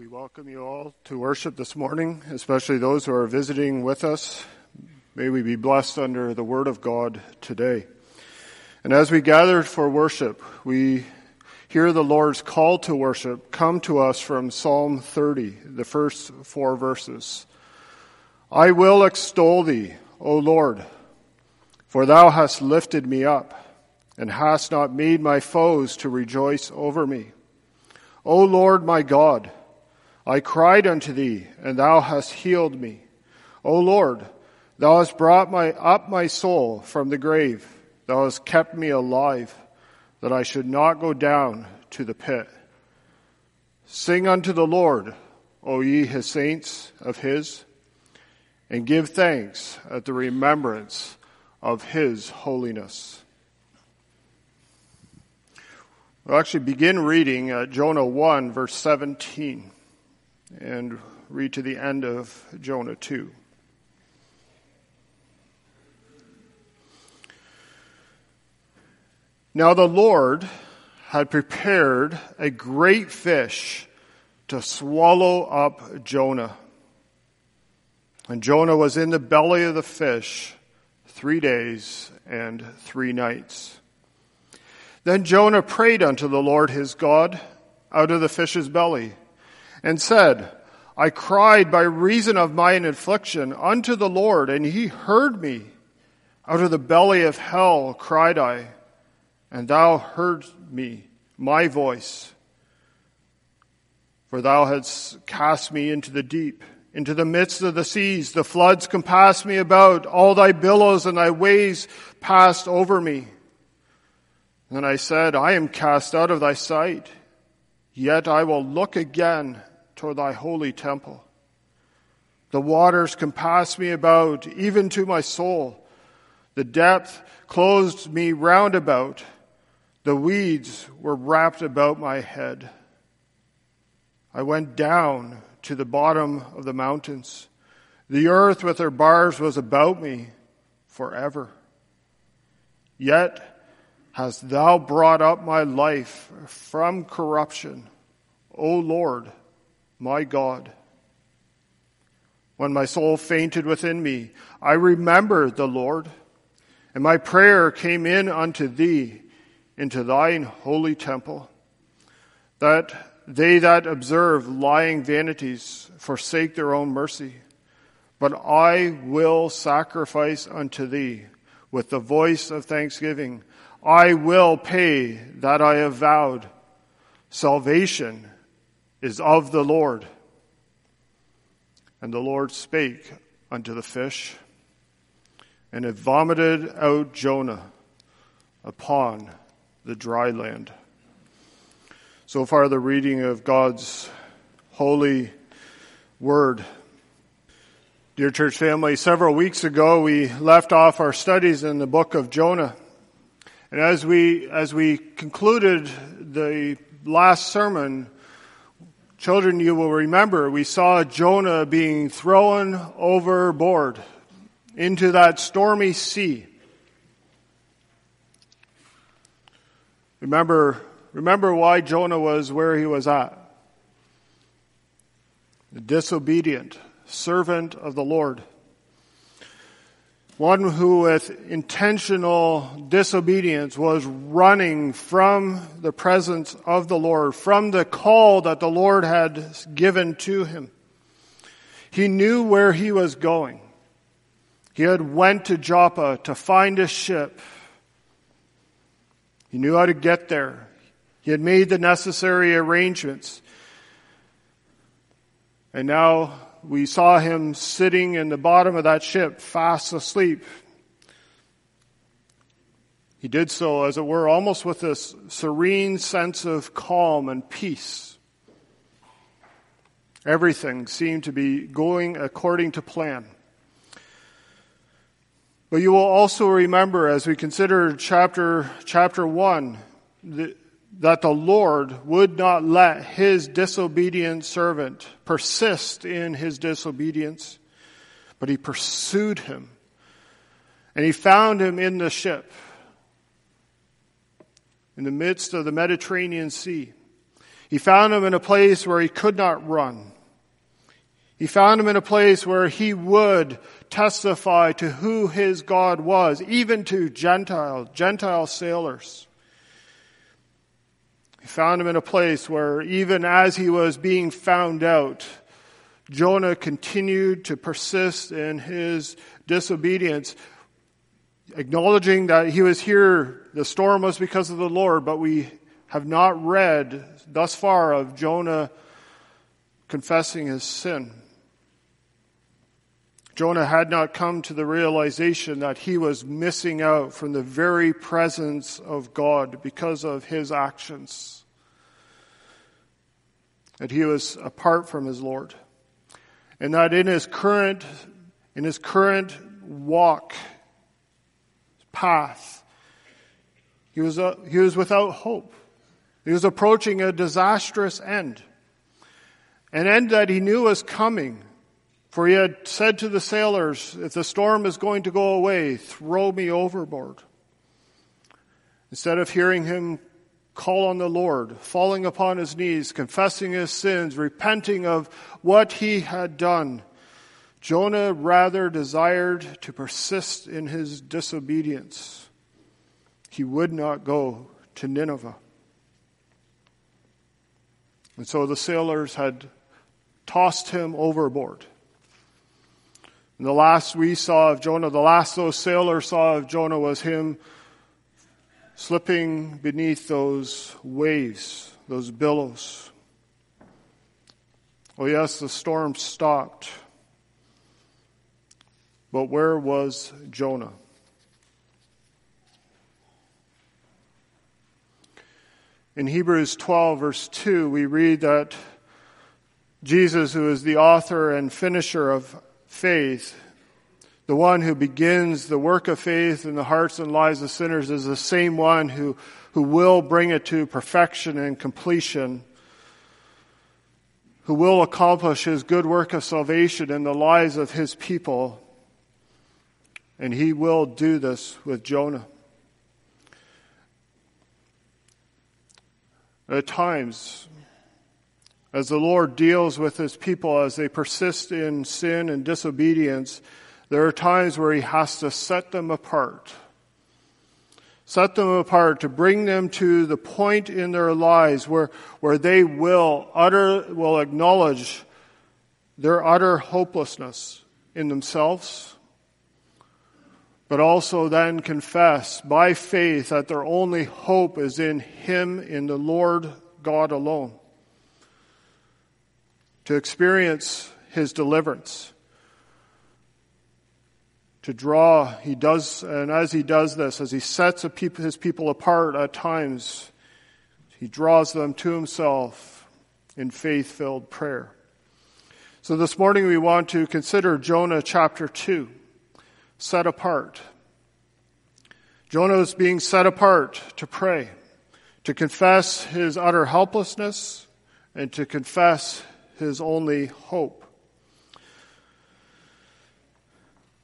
We welcome you all to worship this morning, especially those who are visiting with us. May we be blessed under the Word of God today. And as we gather for worship, we hear the Lord's call to worship come to us from Psalm 30, the first four verses. I will extol thee, O Lord, for thou hast lifted me up and hast not made my foes to rejoice over me. O Lord my God, I cried unto thee, and thou hast healed me. O Lord, thou hast brought my, up my soul from the grave. Thou hast kept me alive, that I should not go down to the pit. Sing unto the Lord, O ye his saints of his, and give thanks at the remembrance of his holiness. We'll actually begin reading at Jonah 1, verse 17 and read to the end of Jonah 2. Now the Lord had prepared a great fish to swallow up Jonah. And Jonah was in the belly of the fish three days and three nights. Then Jonah prayed unto the Lord his God out of the fish's belly and said, I cried by reason of mine affliction unto the Lord, and he heard me. Out of the belly of hell cried I, and thou heard me, my voice. For thou hadst cast me into the deep, into the midst of the seas. The floods compassed me about, all thy billows and thy waves passed over me. And I said, I am cast out of thy sight, yet I will look again toward thy holy temple. The waters compassed me about, even to my soul. The depth closed me round about. The weeds were wrapped about my head. I went down to the bottom of the mountains. The earth with her bars was about me forever. Yet hast thou brought up my life from corruption, O Lord my God. When my soul fainted within me, I remembered the Lord, and my prayer came in unto thee into thine holy temple, that they that observe lying vanities forsake their own mercy. But I will sacrifice unto thee with the voice of thanksgiving. I will pay that I have vowed. Salvation is of the Lord. And the Lord spake unto the fish, and it vomited out Jonah upon the dry land. So far, the reading of God's holy word. Dear church family, several weeks ago we left off our studies in the book of Jonah. And as we, as we concluded the last sermon, Children, you will remember we saw Jonah being thrown overboard into that stormy sea. Remember, remember why Jonah was where he was at. The disobedient servant of the Lord one who with intentional disobedience was running from the presence of the Lord, from the call that the Lord had given to him. He knew where he was going. He had went to Joppa to find a ship. He knew how to get there. He had made the necessary arrangements. And now we saw him sitting in the bottom of that ship, fast asleep. He did so, as it were, almost with this serene sense of calm and peace. Everything seemed to be going according to plan. But you will also remember as we consider chapter, chapter one, the, that the Lord would not let his disobedient servant persist in his disobedience, but he pursued him. And he found him in the ship, in the midst of the Mediterranean Sea. He found him in a place where he could not run. He found him in a place where he would testify to who his God was, even to Gentile, Gentile sailors. He found him in a place where even as he was being found out, Jonah continued to persist in his disobedience, acknowledging that he was here, the storm was because of the Lord, but we have not read thus far of Jonah confessing his sin. Jonah had not come to the realization that he was missing out from the very presence of God because of his actions. That he was apart from his Lord. And that in his current, in his current walk, path, he was, a, he was without hope. He was approaching a disastrous end. An end that he knew was coming. For he had said to the sailors, if the storm is going to go away, throw me overboard. Instead of hearing him call on the Lord, falling upon his knees, confessing his sins, repenting of what he had done, Jonah rather desired to persist in his disobedience. He would not go to Nineveh. And so the sailors had tossed him overboard. And the last we saw of Jonah, the last those sailors saw of Jonah was him slipping beneath those waves, those billows. Oh, yes, the storm stopped. But where was Jonah? In Hebrews 12, verse 2, we read that Jesus, who is the author and finisher of faith, the one who begins the work of faith in the hearts and lives of sinners, is the same one who, who will bring it to perfection and completion, who will accomplish his good work of salvation in the lives of his people. And he will do this with Jonah. At times, as the Lord deals with his people as they persist in sin and disobedience, there are times where he has to set them apart. Set them apart to bring them to the point in their lives where, where they will utter, will acknowledge their utter hopelessness in themselves, but also then confess by faith that their only hope is in Him, in the Lord God alone. To experience His deliverance. To draw, He does, and as He does this, as He sets His people apart at times, He draws them to Himself in faith filled prayer. So this morning we want to consider Jonah chapter 2 set apart. Jonah is being set apart to pray, to confess his utter helplessness, and to confess his only hope.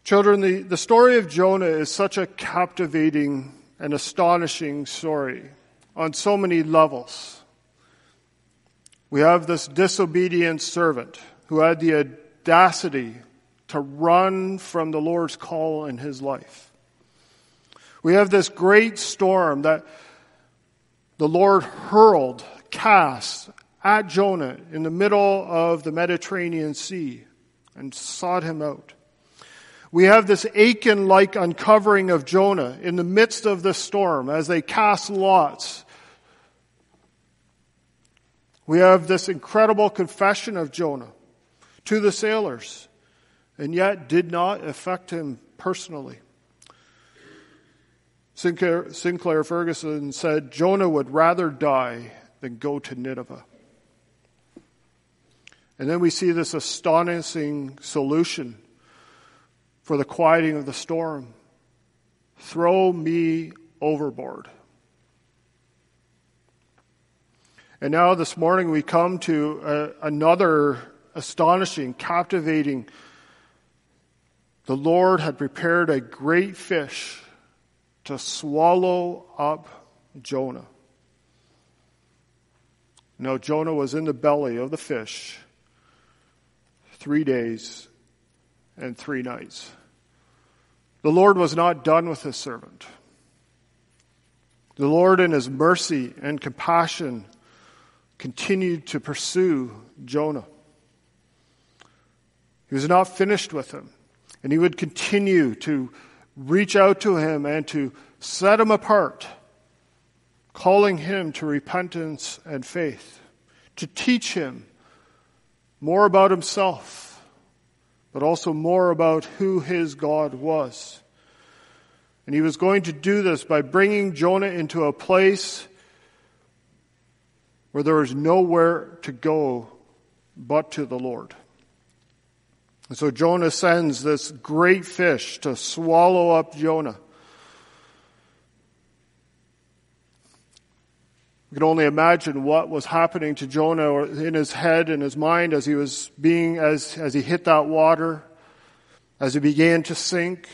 Children, the, the story of Jonah is such a captivating and astonishing story on so many levels. We have this disobedient servant who had the audacity to run from the Lord's call in his life. We have this great storm that the Lord hurled, cast at Jonah in the middle of the Mediterranean Sea and sought him out. We have this Achan like uncovering of Jonah in the midst of the storm as they cast lots. We have this incredible confession of Jonah to the sailors and yet did not affect him personally. Sinclair, Sinclair, Ferguson said Jonah would rather die than go to Nineveh. And then we see this astonishing solution for the quieting of the storm throw me overboard. And now this morning we come to a, another astonishing, captivating the Lord had prepared a great fish to swallow up Jonah. Now Jonah was in the belly of the fish three days and three nights. The Lord was not done with his servant. The Lord, in his mercy and compassion, continued to pursue Jonah. He was not finished with him, and he would continue to reach out to him and to set him apart, calling him to repentance and faith, to teach him more about himself, but also more about who his God was. And he was going to do this by bringing Jonah into a place where there was nowhere to go but to the Lord. And so Jonah sends this great fish to swallow up Jonah. We can only imagine what was happening to Jonah in his head and his mind as he was being, as, as he hit that water, as he began to sink.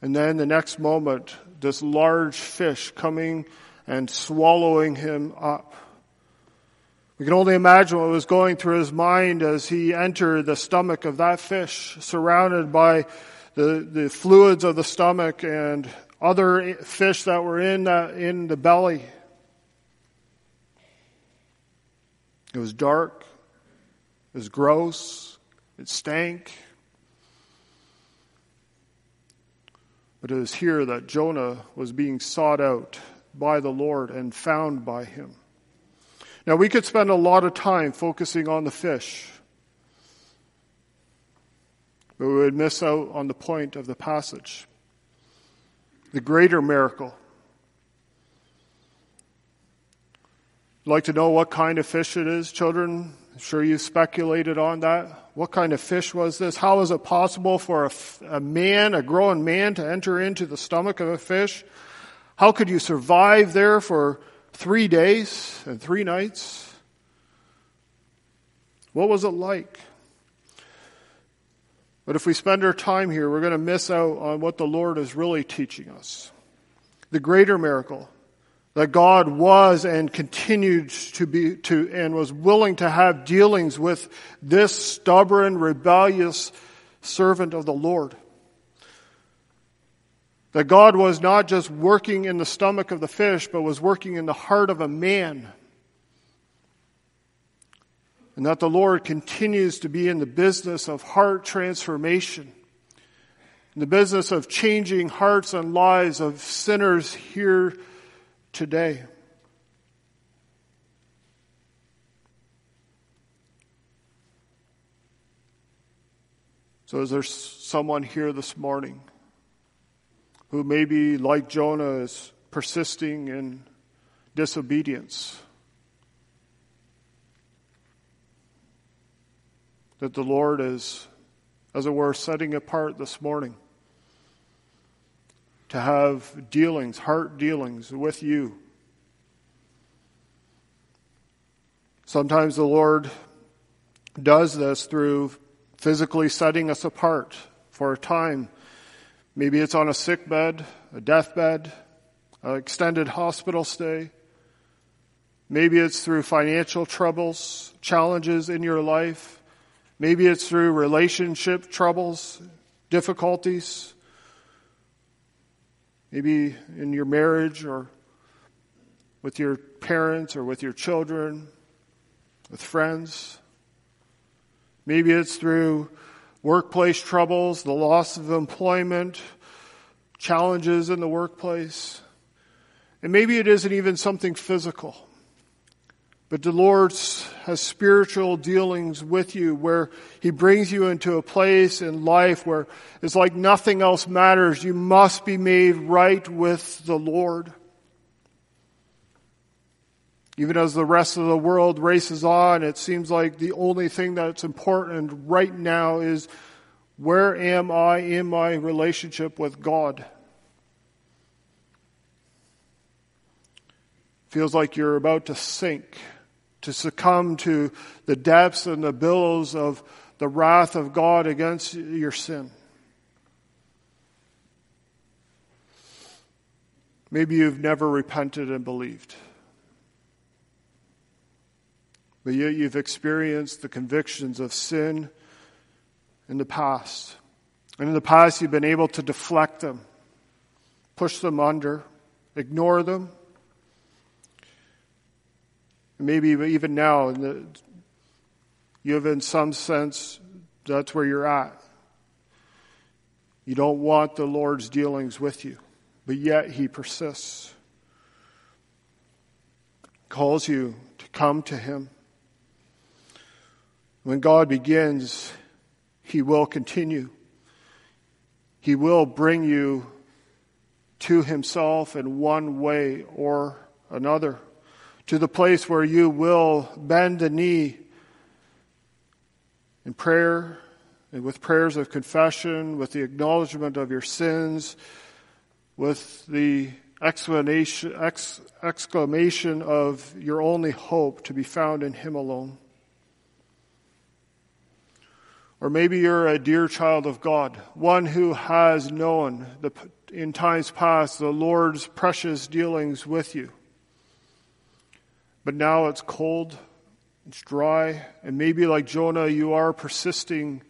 And then the next moment, this large fish coming and swallowing him up. We can only imagine what was going through his mind as he entered the stomach of that fish, surrounded by the, the fluids of the stomach and other fish that were in, the, in the belly. It was dark. It was gross. It stank. But it was here that Jonah was being sought out by the Lord and found by him. Now, we could spend a lot of time focusing on the fish, but we would miss out on the point of the passage the greater miracle. Like to know what kind of fish it is, children? I'm sure you speculated on that. What kind of fish was this? How is it possible for a, a man, a grown man, to enter into the stomach of a fish? How could you survive there for three days and three nights? What was it like? But if we spend our time here, we're going to miss out on what the Lord is really teaching us. The greater miracle that God was and continued to be to and was willing to have dealings with this stubborn, rebellious servant of the Lord. That God was not just working in the stomach of the fish, but was working in the heart of a man and that the Lord continues to be in the business of heart transformation, in the business of changing hearts and lives of sinners here today. So, is there someone here this morning who maybe, like Jonah, is persisting in disobedience? That the Lord is, as it were, setting apart this morning to have dealings, heart dealings with you. Sometimes the Lord does this through physically setting us apart for a time. Maybe it's on a sick bed, a deathbed, an extended hospital stay. Maybe it's through financial troubles, challenges in your life. Maybe it's through relationship troubles, difficulties. Maybe in your marriage or with your parents or with your children, with friends. Maybe it's through workplace troubles, the loss of employment, challenges in the workplace. And maybe it isn't even something physical. But the Lord has spiritual dealings with you where He brings you into a place in life where it's like nothing else matters. You must be made right with the Lord. Even as the rest of the world races on, it seems like the only thing that's important right now is where am I in my relationship with God? Feels like you're about to sink to succumb to the depths and the billows of the wrath of God against your sin. Maybe you've never repented and believed. But yet you've experienced the convictions of sin in the past. And in the past, you've been able to deflect them, push them under, ignore them. Maybe even now, you have, in some sense, that's where you're at. You don't want the Lord's dealings with you, but yet He persists, calls you to come to Him. When God begins, He will continue. He will bring you to Himself in one way or another, to the place where you will bend the knee in prayer and with prayers of confession, with the acknowledgement of your sins, with the exclamation, ex, exclamation of your only hope to be found in Him alone. Or maybe you're a dear child of God, one who has known the, in times past the Lord's precious dealings with you. But now it's cold, it's dry, and maybe like Jonah, you are persisting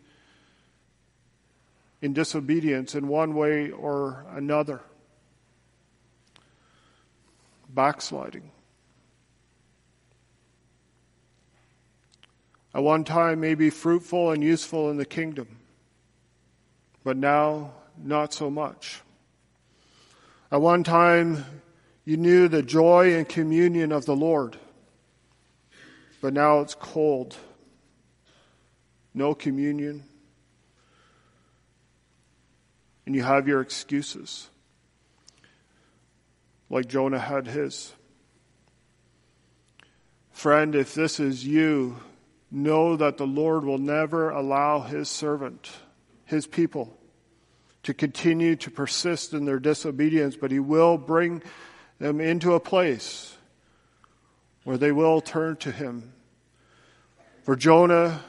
in disobedience in one way or another. Backsliding. At one time, may be fruitful and useful in the kingdom, but now not so much. At one time, you knew the joy and communion of the Lord, but now it's cold. No communion. And you have your excuses, like Jonah had his. Friend, if this is you, know that the Lord will never allow his servant, his people, to continue to persist in their disobedience, but he will bring them into a place where they will turn to him. For Jonah,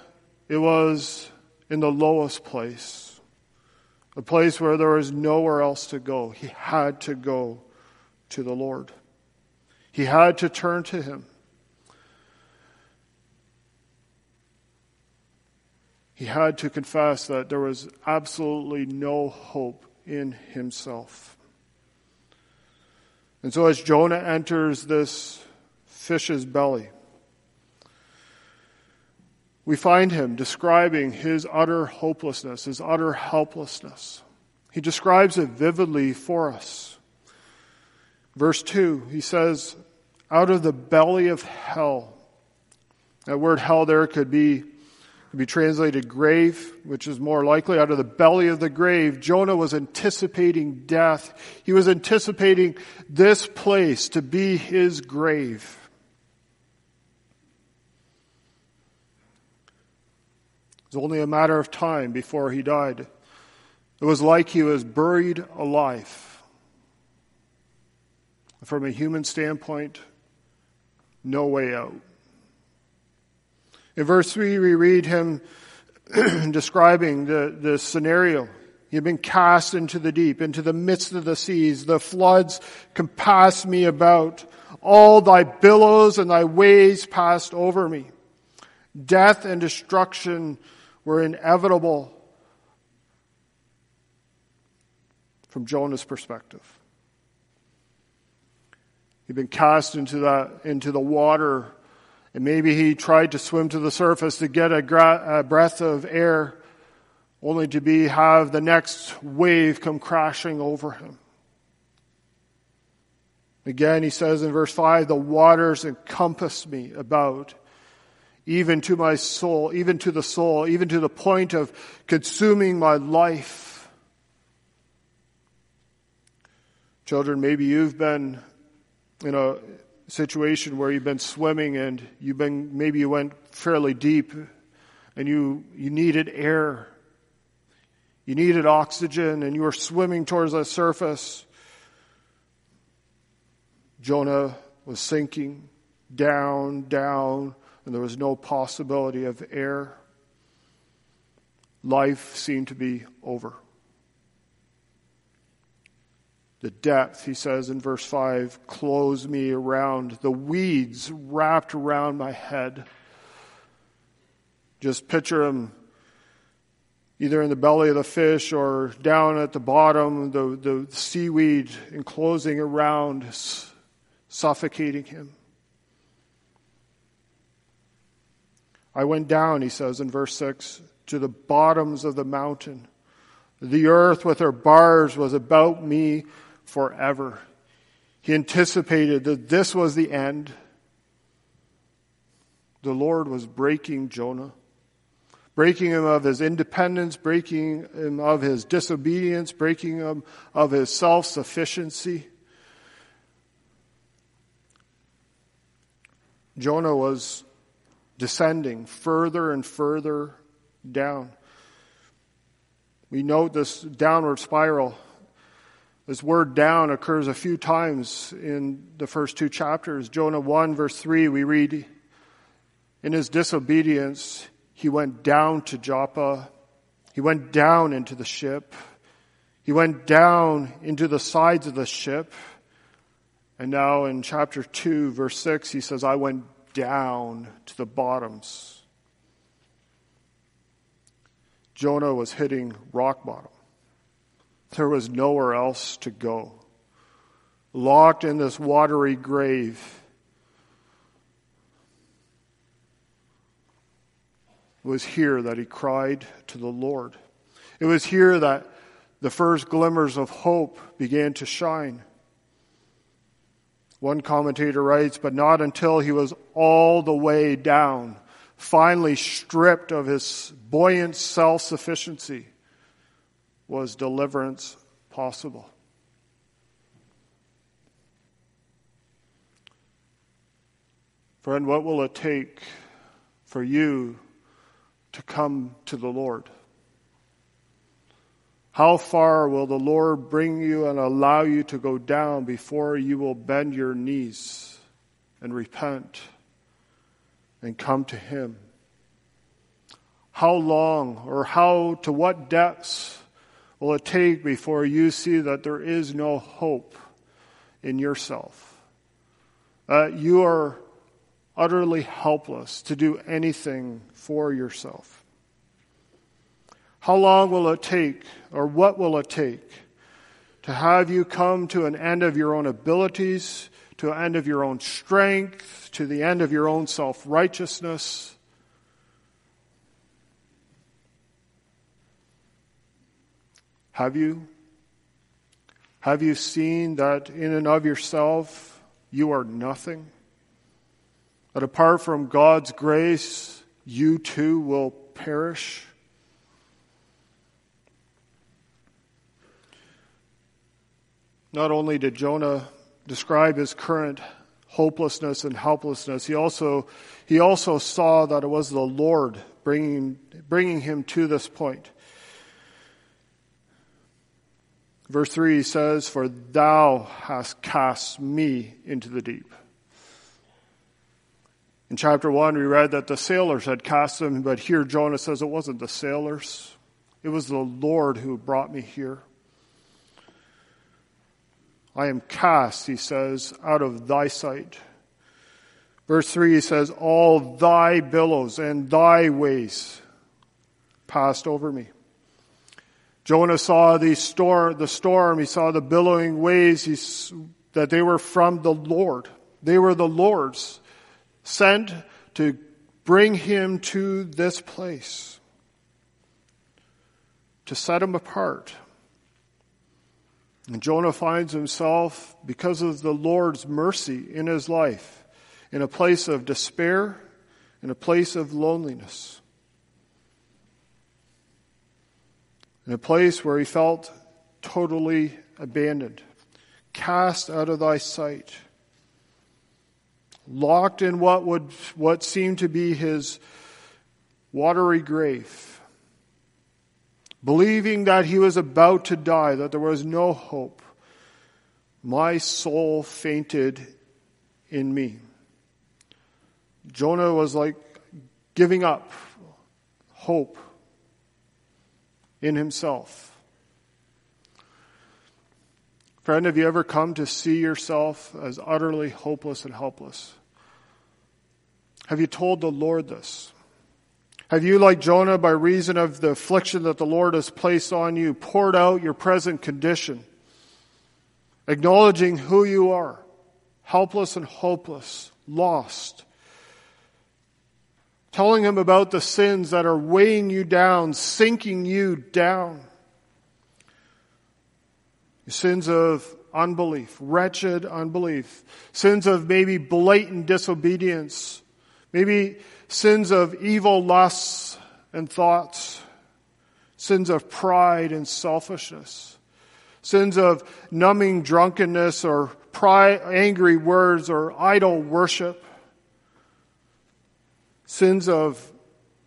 it was in the lowest place, a place where there was nowhere else to go. He had to go to the Lord. He had to turn to him. He had to confess that there was absolutely no hope in himself. And so, as Jonah enters this fish's belly, we find him describing his utter hopelessness, his utter helplessness. He describes it vividly for us. Verse 2, he says, Out of the belly of hell. That word hell there could be could be translated grave, which is more likely out of the belly of the grave. Jonah was anticipating death. He was anticipating this place to be his grave. It was only a matter of time before he died. It was like he was buried alive. From a human standpoint, no way out. In verse 3, we read him describing the, the scenario. You've been cast into the deep, into the midst of the seas. The floods compassed me about. All thy billows and thy waves passed over me. Death and destruction were inevitable from Jonah's perspective. He'd been cast into the, into the water and maybe he tried to swim to the surface to get a, gra- a breath of air, only to be have the next wave come crashing over him. Again, he says in verse 5, the waters encompass me about, even to my soul, even to the soul, even to the point of consuming my life. Children, maybe you've been in a situation where you've been swimming and you've been maybe you went fairly deep and you you needed air you needed oxygen and you were swimming towards the surface jonah was sinking down down and there was no possibility of air life seemed to be over The depth, he says in verse 5, clothes me around. The weeds wrapped around my head. Just picture him either in the belly of the fish or down at the bottom, the, the seaweed enclosing around, suffocating him. I went down, he says in verse 6, to the bottoms of the mountain. The earth with her bars was about me forever. He anticipated that this was the end. The Lord was breaking Jonah, breaking him of his independence, breaking him of his disobedience, breaking him of his self sufficiency. Jonah was descending further and further down. We note this downward spiral. This word down occurs a few times in the first two chapters. Jonah 1, verse 3, we read, In his disobedience, he went down to Joppa. He went down into the ship. He went down into the sides of the ship. And now in chapter 2, verse 6, he says, I went down to the bottoms. Jonah was hitting rock bottom. There was nowhere else to go. Locked in this watery grave. It was here that he cried to the Lord. It was here that the first glimmers of hope began to shine. One commentator writes, but not until he was all the way down, finally stripped of his buoyant self sufficiency, was deliverance possible. Friend, what will it take for you to come to the Lord? How far will the Lord bring you and allow you to go down before you will bend your knees and repent and come to Him? How long or how, to what depths will it take before you see that there is no hope in yourself? That you are utterly helpless to do anything for yourself? How long will it take, or what will it take, to have you come to an end of your own abilities, to an end of your own strength, to the end of your own self righteousness? Have you? Have you seen that in and of yourself you are nothing? That apart from God's grace, you too will perish? Not only did Jonah describe his current hopelessness and helplessness, he also, he also saw that it was the Lord bringing, bringing him to this point. Verse 3 says, For thou hast cast me into the deep. In chapter 1, we read that the sailors had cast him, but here Jonah says it wasn't the sailors, it was the Lord who brought me here. I am cast, he says, out of thy sight. Verse 3, he says, All thy billows and thy ways passed over me. Jonah saw the storm, the storm, he saw the billowing waves, he, that they were from the Lord. They were the Lord's, sent to bring him to this place, to set him apart and Jonah finds himself, because of the Lord's mercy in his life, in a place of despair, in a place of loneliness, in a place where he felt totally abandoned, cast out of thy sight, locked in what would, what seemed to be his watery grave believing that he was about to die, that there was no hope, my soul fainted in me. Jonah was like giving up hope in himself. Friend, have you ever come to see yourself as utterly hopeless and helpless? Have you told the Lord this? Have you, like Jonah, by reason of the affliction that the Lord has placed on you, poured out your present condition, acknowledging who you are, helpless and hopeless, lost, telling him about the sins that are weighing you down, sinking you down? Sins of unbelief, wretched unbelief, sins of maybe blatant disobedience, maybe sins of evil lusts and thoughts, sins of pride and selfishness, sins of numbing drunkenness or pride, angry words or idol worship, sins of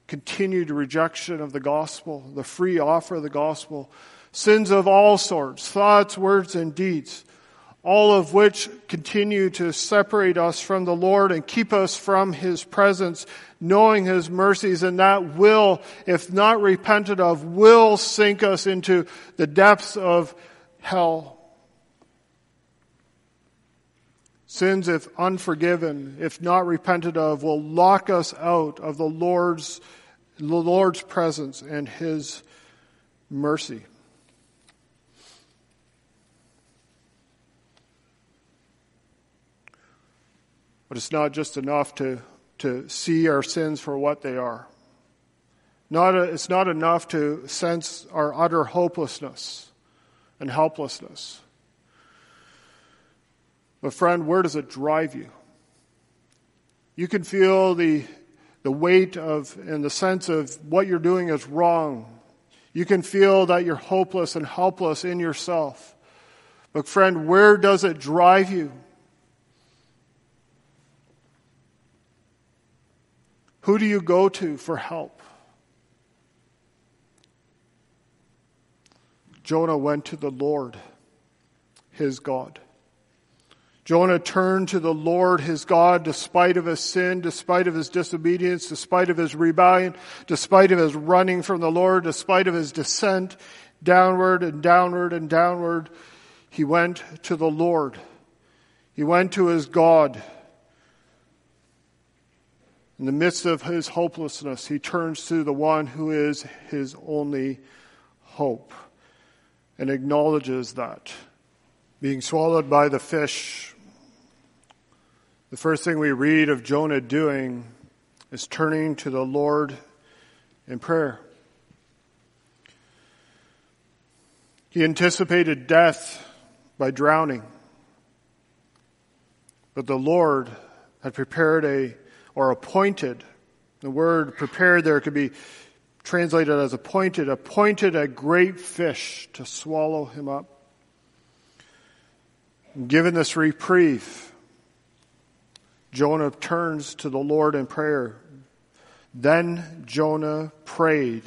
continued rejection of the gospel, the free offer of the gospel, sins of all sorts, thoughts, words, and deeds all of which continue to separate us from the Lord and keep us from His presence, knowing His mercies, and that will, if not repented of, will sink us into the depths of hell. Sins, if unforgiven, if not repented of, will lock us out of the Lord's, the Lord's presence and His mercy. But it's not just enough to, to see our sins for what they are. Not a, it's not enough to sense our utter hopelessness and helplessness. But, friend, where does it drive you? You can feel the, the weight of and the sense of what you're doing is wrong. You can feel that you're hopeless and helpless in yourself. But, friend, where does it drive you? Who do you go to for help? Jonah went to the Lord, his God. Jonah turned to the Lord his God despite of his sin, despite of his disobedience, despite of his rebellion, despite of his running from the Lord, despite of his descent downward and downward and downward. He went to the Lord. He went to his God. In the midst of his hopelessness, he turns to the one who is his only hope and acknowledges that. Being swallowed by the fish, the first thing we read of Jonah doing is turning to the Lord in prayer. He anticipated death by drowning, but the Lord had prepared a or appointed. The word prepared there could be translated as appointed, appointed a great fish to swallow him up. Given this reprieve, Jonah turns to the Lord in prayer. Then Jonah prayed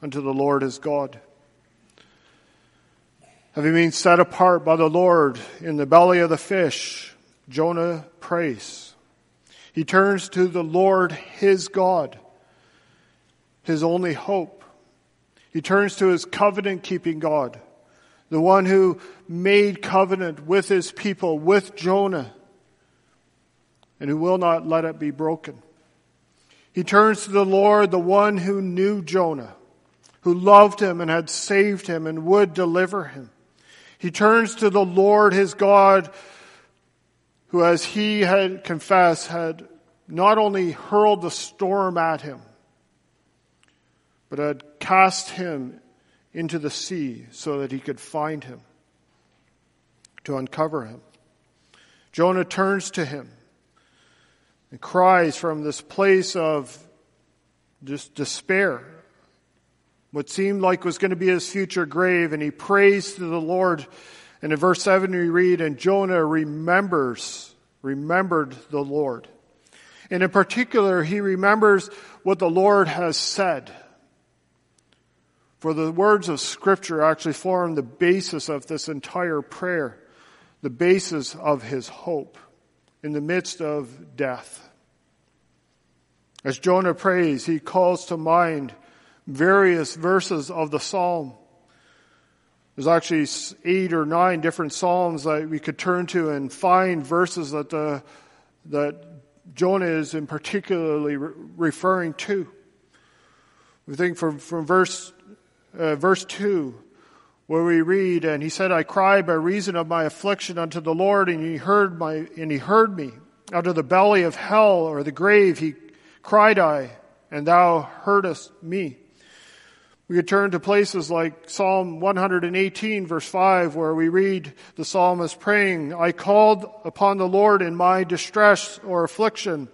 unto the Lord his God. Having been set apart by the Lord in the belly of the fish, Jonah prays. He turns to the Lord, his God, his only hope. He turns to his covenant keeping God, the one who made covenant with his people, with Jonah, and who will not let it be broken. He turns to the Lord, the one who knew Jonah, who loved him and had saved him and would deliver him. He turns to the Lord, his God, who, as he had confessed, had not only hurled the storm at him, but had cast him into the sea so that he could find him, to uncover him. Jonah turns to him and cries from this place of just despair, what seemed like was going to be his future grave, and he prays to the Lord. And in verse 7 we read, And Jonah remembers remembered the Lord. And in particular, he remembers what the Lord has said. For the words of Scripture actually form the basis of this entire prayer, the basis of his hope in the midst of death. As Jonah prays, he calls to mind various verses of the psalm. There's actually eight or nine different psalms that we could turn to and find verses that the, that Jonah is in particularly re- referring to. We think from, from verse, uh, verse 2, where we read, And he said, I cried by reason of my affliction unto the Lord, and he heard my, and he heard me. Out of the belly of hell or the grave he cried I, and thou heardest me. We could turn to places like Psalm 118 verse 5 where we read the psalmist praying, I called upon the Lord in my distress or affliction,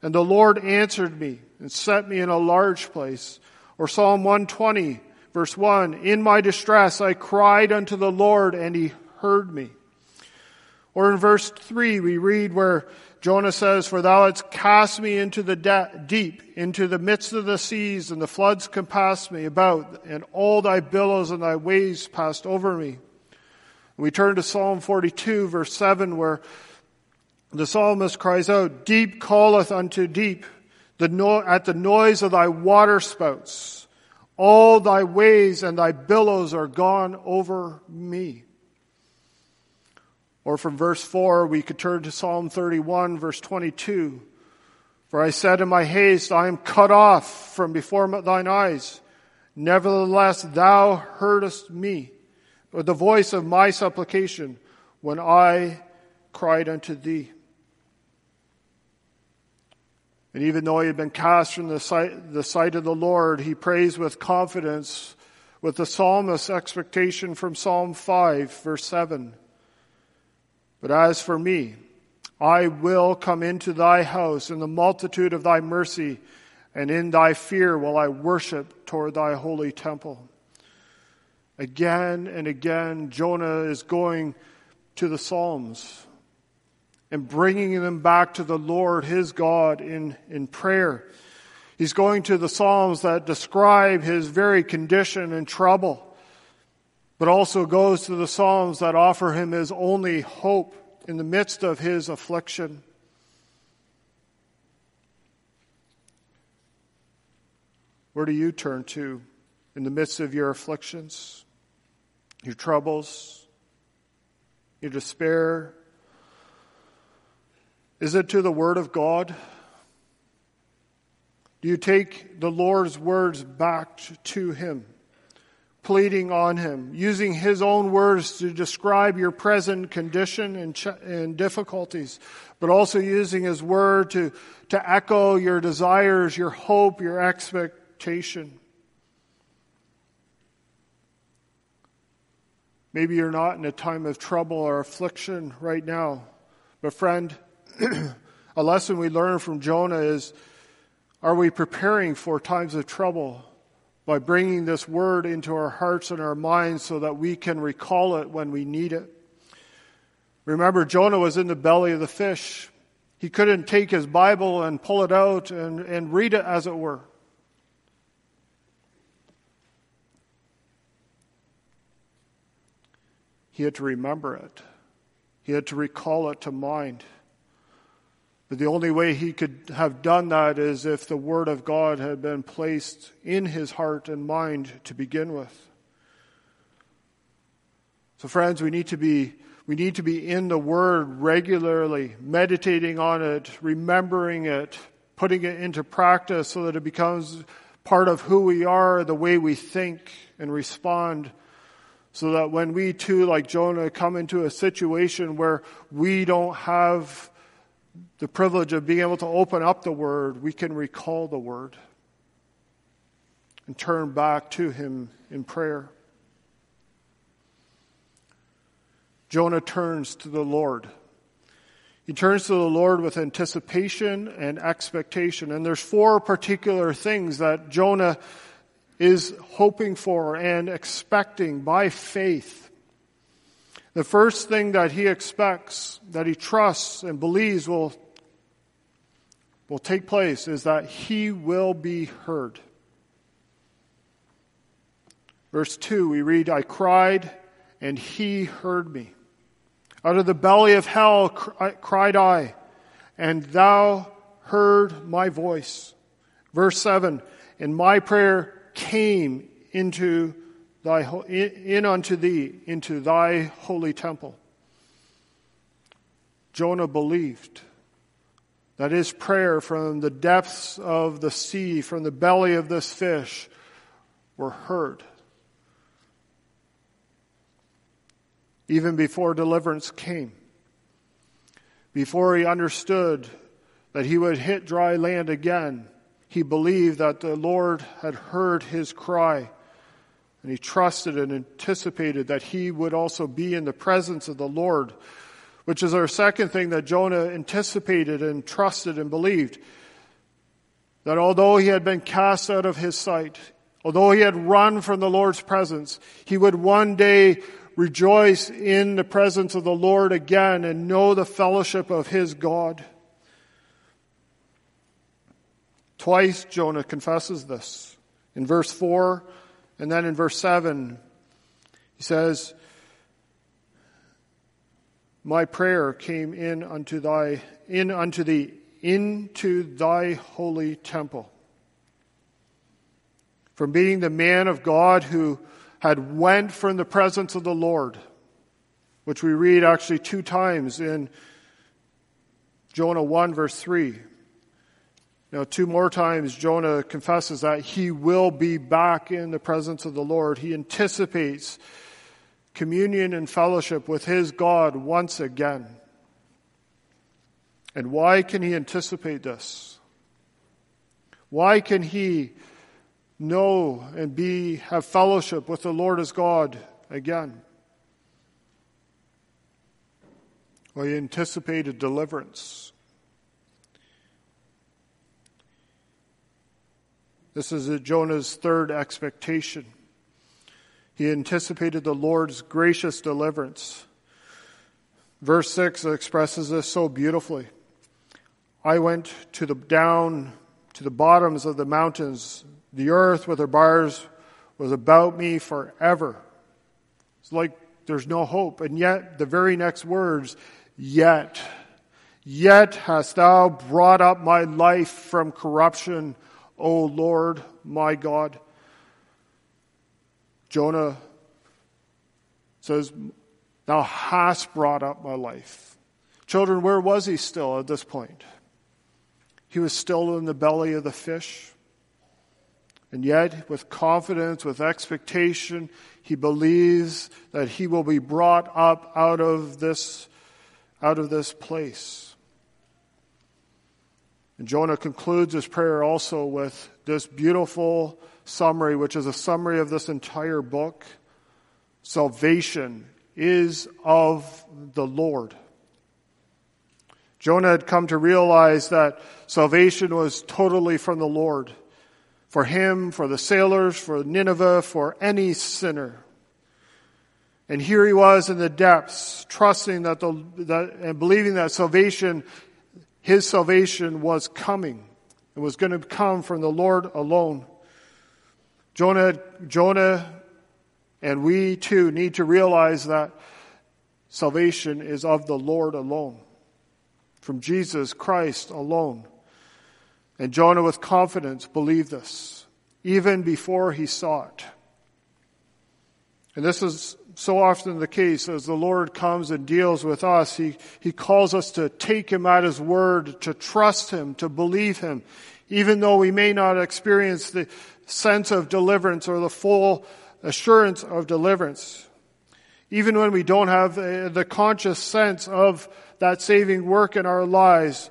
and the Lord answered me and set me in a large place. Or Psalm 120 verse 1, in my distress I cried unto the Lord and he heard me. Or in verse 3 we read where Jonah says, For thou hast cast me into the de- deep, into the midst of the seas, and the floods compassed me about, and all thy billows and thy waves passed over me. We turn to Psalm 42, verse 7, where the psalmist cries out, Deep calleth unto deep the no- at the noise of thy waterspouts. All thy waves and thy billows are gone over me. Or from verse 4, we could turn to Psalm 31, verse 22. For I said in my haste, I am cut off from before thine eyes. Nevertheless, thou heardest me, with the voice of my supplication, when I cried unto thee. And even though he had been cast from the sight, the sight of the Lord, he prays with confidence with the psalmist's expectation from Psalm 5, verse 7. But as for me, I will come into thy house in the multitude of thy mercy, and in thy fear will I worship toward thy holy temple. Again and again, Jonah is going to the Psalms and bringing them back to the Lord, his God, in, in prayer. He's going to the Psalms that describe his very condition and trouble but also goes to the Psalms that offer him his only hope in the midst of his affliction. Where do you turn to in the midst of your afflictions, your troubles, your despair? Is it to the Word of God? Do you take the Lord's words back to Him? Pleading on him, using his own words to describe your present condition and, ch- and difficulties, but also using his word to, to echo your desires, your hope, your expectation. Maybe you're not in a time of trouble or affliction right now, but friend, a lesson we learn from Jonah is, are we preparing for times of trouble? By bringing this word into our hearts and our minds so that we can recall it when we need it. Remember, Jonah was in the belly of the fish. He couldn't take his Bible and pull it out and, and read it as it were. He had to remember it. He had to recall it to mind. But the only way he could have done that is if the Word of God had been placed in his heart and mind to begin with. So friends, we need to be, we need to be in the Word regularly, meditating on it, remembering it, putting it into practice so that it becomes part of who we are, the way we think and respond so that when we too, like Jonah, come into a situation where we don't have the privilege of being able to open up the Word, we can recall the Word and turn back to Him in prayer. Jonah turns to the Lord. He turns to the Lord with anticipation and expectation. And there's four particular things that Jonah is hoping for and expecting by faith the first thing that he expects, that he trusts and believes will, will take place is that he will be heard. Verse 2, we read, I cried and he heard me. Out of the belly of hell cried I, and thou heard my voice. Verse 7, and my prayer came into thy, in unto thee, into thy holy temple. Jonah believed that his prayer from the depths of the sea, from the belly of this fish, were heard. Even before deliverance came, before he understood that he would hit dry land again, he believed that the Lord had heard his cry. And he trusted and anticipated that he would also be in the presence of the Lord, which is our second thing that Jonah anticipated and trusted and believed. That although he had been cast out of his sight, although he had run from the Lord's presence, he would one day rejoice in the presence of the Lord again and know the fellowship of his God. Twice Jonah confesses this. In verse 4 and then in verse 7, he says, My prayer came in unto thy, in unto thee, into thy holy temple. From being the man of God who had went from the presence of the Lord, which we read actually two times in Jonah 1 verse 3. Now, two more times, Jonah confesses that he will be back in the presence of the Lord. He anticipates communion and fellowship with his God once again. And why can he anticipate this? Why can he know and be, have fellowship with the Lord as God again? Well, he anticipated deliverance. This is Jonah's third expectation. He anticipated the Lord's gracious deliverance. Verse 6 expresses this so beautifully. I went to the down to the bottoms of the mountains. The earth with her bars was about me forever. It's like there's no hope. And yet, the very next words, yet, yet hast thou brought up my life from corruption O Lord my God. Jonah says, Thou hast brought up my life. Children, where was he still at this point? He was still in the belly of the fish. And yet, with confidence, with expectation, he believes that he will be brought up out of this, out of this place. And Jonah concludes his prayer also with this beautiful summary, which is a summary of this entire book. Salvation is of the Lord. Jonah had come to realize that salvation was totally from the Lord. For him, for the sailors, for Nineveh, for any sinner. And here he was in the depths, trusting that the, that, and believing that salvation his salvation was coming. It was going to come from the Lord alone. Jonah, Jonah and we too need to realize that salvation is of the Lord alone, from Jesus Christ alone. And Jonah, with confidence, believed this, even before he saw it. And this is so often the case as the Lord comes and deals with us. He, he calls us to take Him at His word, to trust Him, to believe Him, even though we may not experience the sense of deliverance or the full assurance of deliverance. Even when we don't have uh, the conscious sense of that saving work in our lives,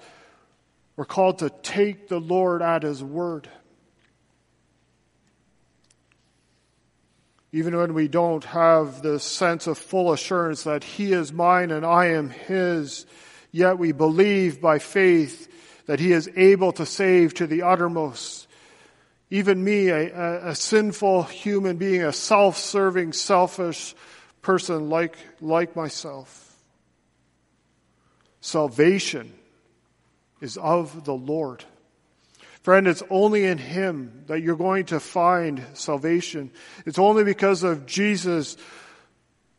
we're called to take the Lord at His word. even when we don't have the sense of full assurance that He is mine and I am His, yet we believe by faith that He is able to save to the uttermost. Even me, a, a, sinful human being, a self-serving, selfish person like, like myself. Salvation is of the Lord. Friend, it's only in Him that you're going to find salvation. It's only because of Jesus,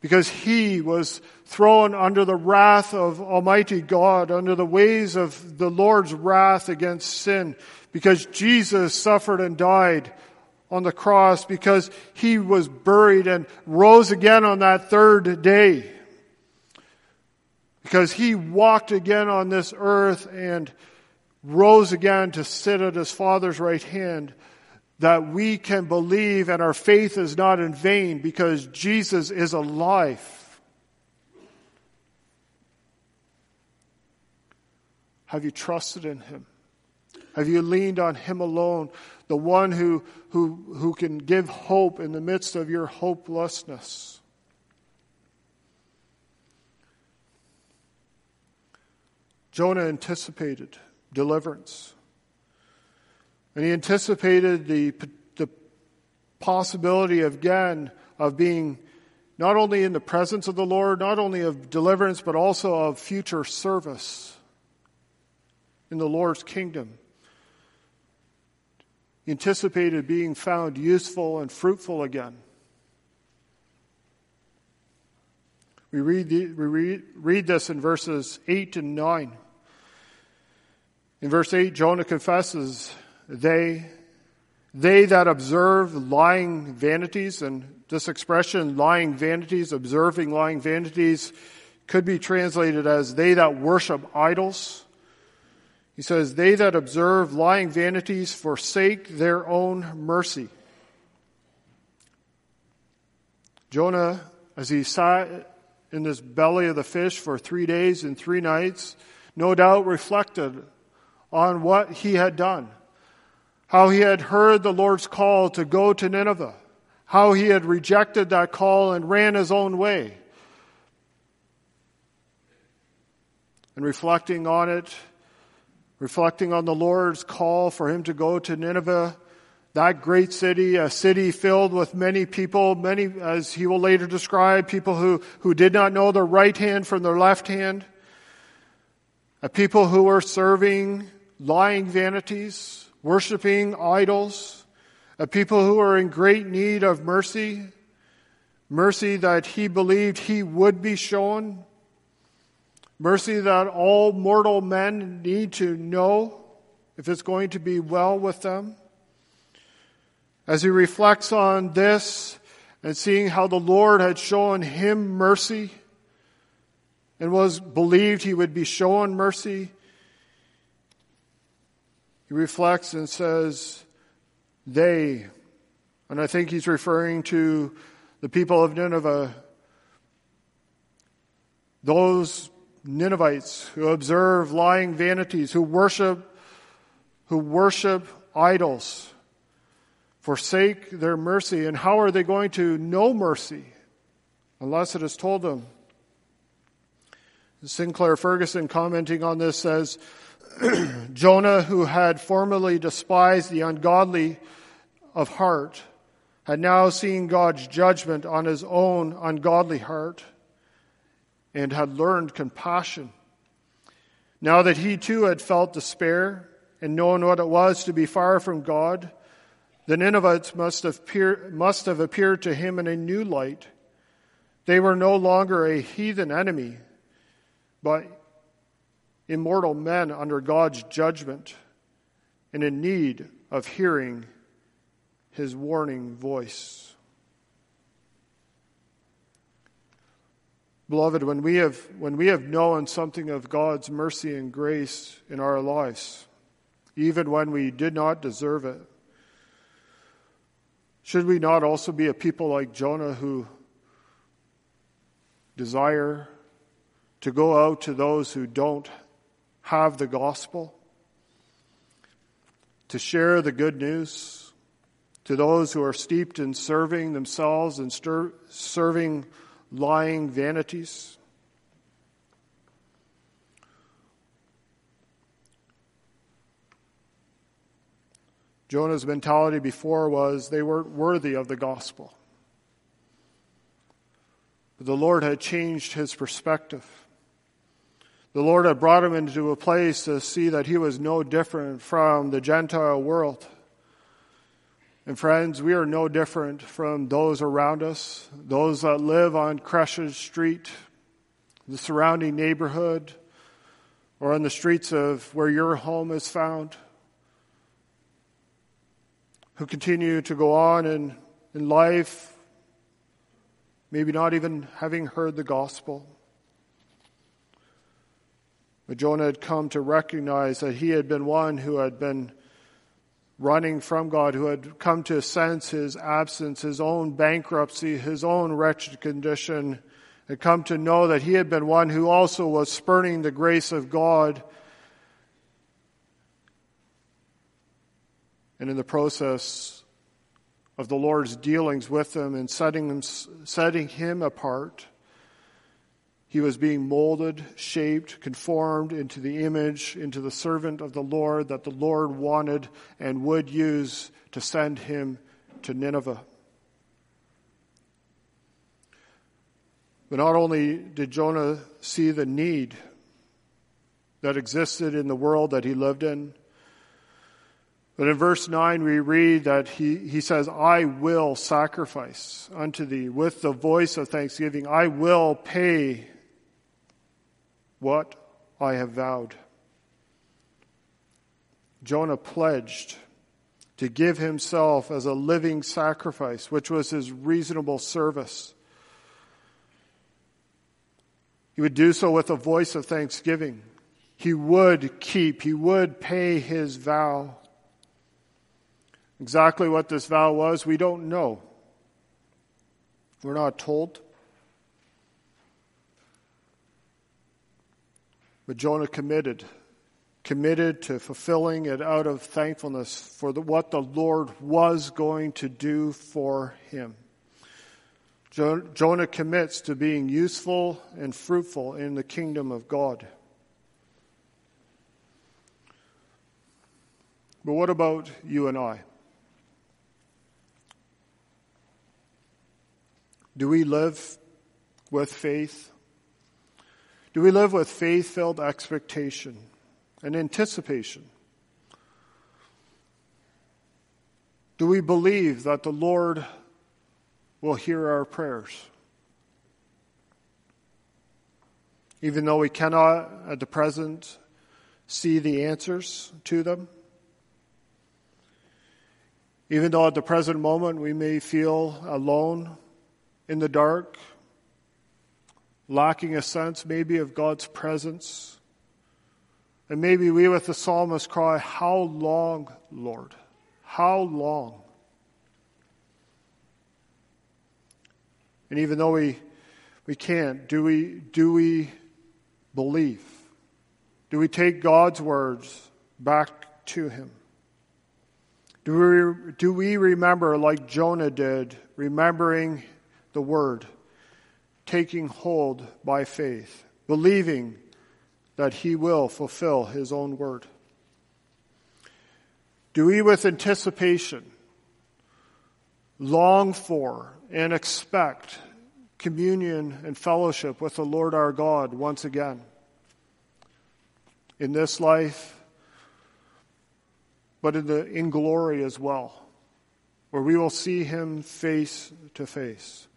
because He was thrown under the wrath of Almighty God, under the ways of the Lord's wrath against sin, because Jesus suffered and died on the cross because he was buried and rose again on that third day. Because he walked again on this earth and rose again to sit at his Father's right hand, that we can believe and our faith is not in vain because Jesus is alive. Have you trusted in him? Have you leaned on him alone, the one who, who, who can give hope in the midst of your hopelessness? Jonah anticipated deliverance. And he anticipated the, the possibility of, again, of being not only in the presence of the Lord, not only of deliverance, but also of future service in the Lord's kingdom. He anticipated being found useful and fruitful again. We read, the, we read, read this in verses 8 and 9. In verse 8, Jonah confesses, they, they that observe lying vanities, and this expression, lying vanities, observing lying vanities, could be translated as they that worship idols. He says, they that observe lying vanities forsake their own mercy. Jonah, as he sat in this belly of the fish for three days and three nights, no doubt reflected on what he had done. How he had heard the Lord's call to go to Nineveh. How he had rejected that call and ran his own way. And reflecting on it, reflecting on the Lord's call for him to go to Nineveh, that great city, a city filled with many people, many, as he will later describe, people who, who did not know their right hand from their left hand, a people who were serving lying vanities, worshiping idols, a people who are in great need of mercy, mercy that he believed he would be shown, mercy that all mortal men need to know if it's going to be well with them. As he reflects on this and seeing how the Lord had shown him mercy and was believed he would be shown mercy, he reflects and says, they, and I think he's referring to the people of Nineveh, those Ninevites who observe lying vanities, who worship, who worship idols, forsake their mercy. And how are they going to know mercy unless it is told them? Sinclair Ferguson commenting on this says, Jonah, who had formerly despised the ungodly of heart, had now seen God's judgment on his own ungodly heart and had learned compassion. Now that he too had felt despair and known what it was to be far from God, the Ninevites must have, appear, must have appeared to him in a new light. They were no longer a heathen enemy, but immortal men under God's judgment and in need of hearing his warning voice. Beloved, when we have, when we have known something of God's mercy and grace in our lives, even when we did not deserve it, should we not also be a people like Jonah who desire to go out to those who don't have the gospel, to share the good news to those who are steeped in serving themselves and stir- serving lying vanities. Jonah's mentality before was they weren't worthy of the gospel. But the Lord had changed his perspective. The Lord had brought him into a place to see that he was no different from the Gentile world. And friends, we are no different from those around us, those that live on Crescent Street, the surrounding neighborhood, or on the streets of where your home is found, who continue to go on in, in life, maybe not even having heard the gospel. But Jonah had come to recognize that he had been one who had been running from God, who had come to sense his absence, his own bankruptcy, his own wretched condition, had come to know that he had been one who also was spurning the grace of God. And in the process of the Lord's dealings with him and setting him, setting him apart, he was being molded, shaped, conformed into the image, into the servant of the Lord that the Lord wanted and would use to send him to Nineveh. But not only did Jonah see the need that existed in the world that he lived in, but in verse 9 we read that he, he says, I will sacrifice unto thee with the voice of thanksgiving. I will pay what I have vowed. Jonah pledged to give himself as a living sacrifice, which was his reasonable service. He would do so with a voice of thanksgiving. He would keep, he would pay his vow. Exactly what this vow was, we don't know. We're not told. But Jonah committed, committed to fulfilling it out of thankfulness for the, what the Lord was going to do for him. Jo- Jonah commits to being useful and fruitful in the kingdom of God. But what about you and I? Do we live with faith? Do we live with faith filled expectation and anticipation? Do we believe that the Lord will hear our prayers? Even though we cannot at the present see the answers to them? Even though at the present moment we may feel alone in the dark lacking a sense maybe of God's presence. And maybe we, with the psalmist, cry, How long, Lord? How long? And even though we, we can't, do we, do we believe? Do we take God's words back to Him? Do we, do we remember, like Jonah did, remembering the Word? Taking hold by faith, believing that he will fulfill his own word? Do we, with anticipation, long for and expect communion and fellowship with the Lord our God once again? In this life, but in, the, in glory as well, where we will see him face to face.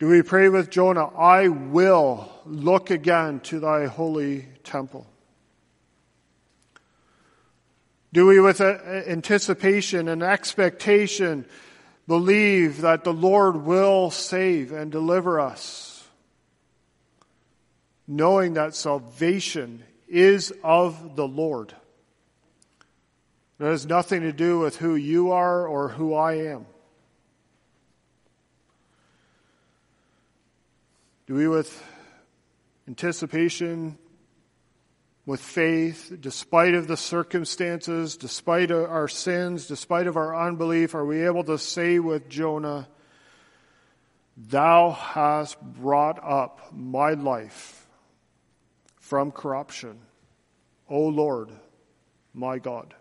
Do we pray with Jonah, I will look again to thy holy temple? Do we, with anticipation and expectation, believe that the Lord will save and deliver us? Knowing that salvation is of the Lord. It has nothing to do with who you are or who I am. Do we, with anticipation, with faith, despite of the circumstances, despite of our sins, despite of our unbelief, are we able to say with Jonah, Thou hast brought up my life from corruption, O Lord, my God.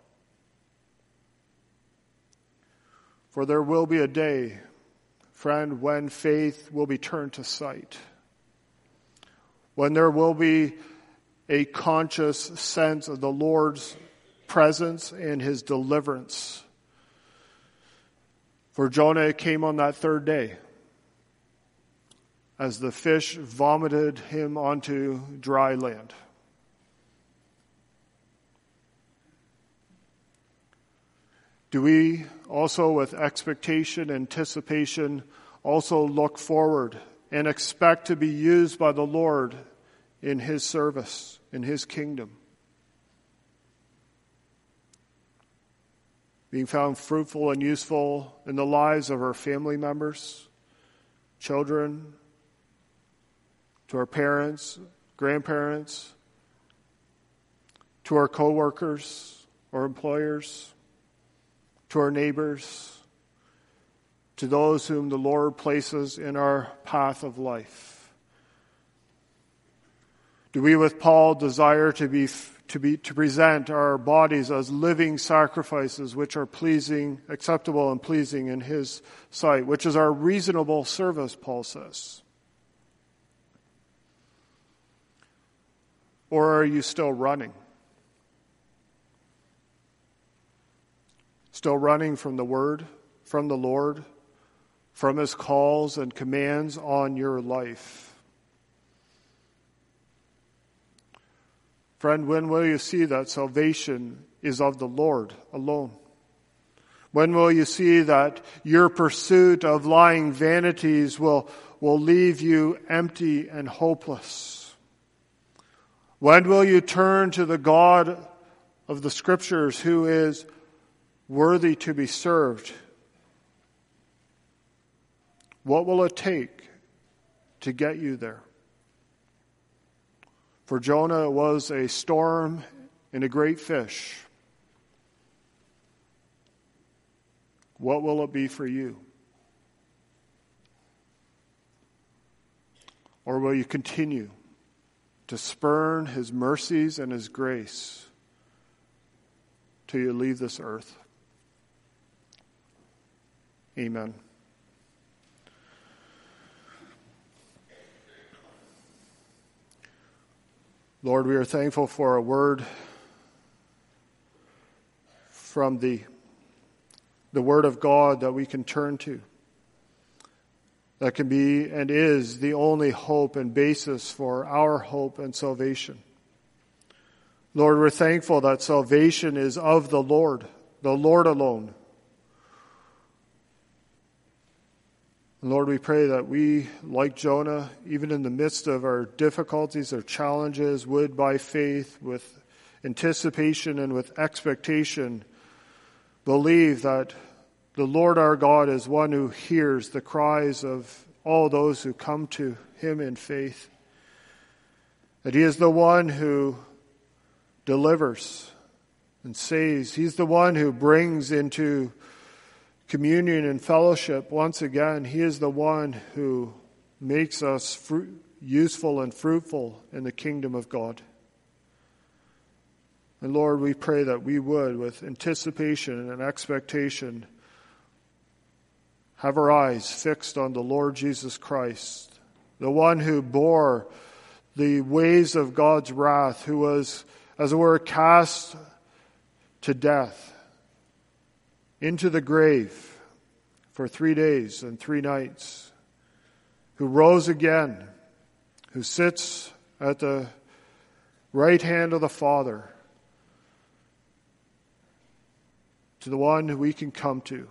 For there will be a day, friend, when faith will be turned to sight when there will be a conscious sense of the Lord's presence and his deliverance. For Jonah, came on that third day as the fish vomited him onto dry land. Do we also with expectation, anticipation, also look forward and expect to be used by the Lord in His service, in His kingdom. Being found fruitful and useful in the lives of our family members, children, to our parents, grandparents, to our coworkers or employers, to our neighbors, to those whom the Lord places in our path of life? Do we, with Paul, desire to be to be to present our bodies as living sacrifices which are pleasing, acceptable and pleasing in his sight, which is our reasonable service, Paul says? Or are you still running? Still running from the word, from the Lord, from his calls and commands on your life. Friend, when will you see that salvation is of the Lord alone? When will you see that your pursuit of lying vanities will, will leave you empty and hopeless? When will you turn to the God of the scriptures who is worthy to be served what will it take to get you there? For Jonah, it was a storm and a great fish. What will it be for you? Or will you continue to spurn his mercies and his grace till you leave this earth? Amen. Lord, we are thankful for a word from the, the Word of God that we can turn to, that can be and is the only hope and basis for our hope and salvation. Lord, we're thankful that salvation is of the Lord, the Lord alone. Lord, we pray that we, like Jonah, even in the midst of our difficulties or challenges, would by faith, with anticipation and with expectation, believe that the Lord our God is one who hears the cries of all those who come to him in faith. That he is the one who delivers and saves. He's the one who brings into communion and fellowship, once again, He is the one who makes us useful and fruitful in the kingdom of God. And Lord, we pray that we would, with anticipation and expectation, have our eyes fixed on the Lord Jesus Christ, the one who bore the waves of God's wrath, who was, as it were, cast to death into the grave for three days and three nights, who rose again, who sits at the right hand of the Father, to the one who we can come to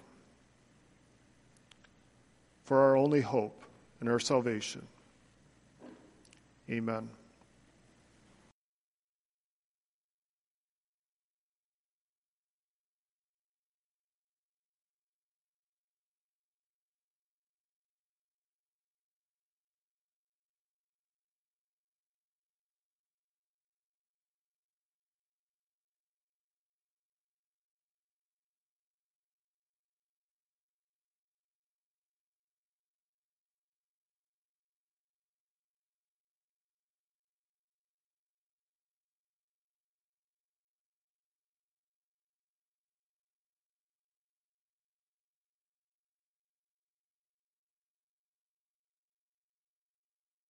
for our only hope and our salvation. Amen.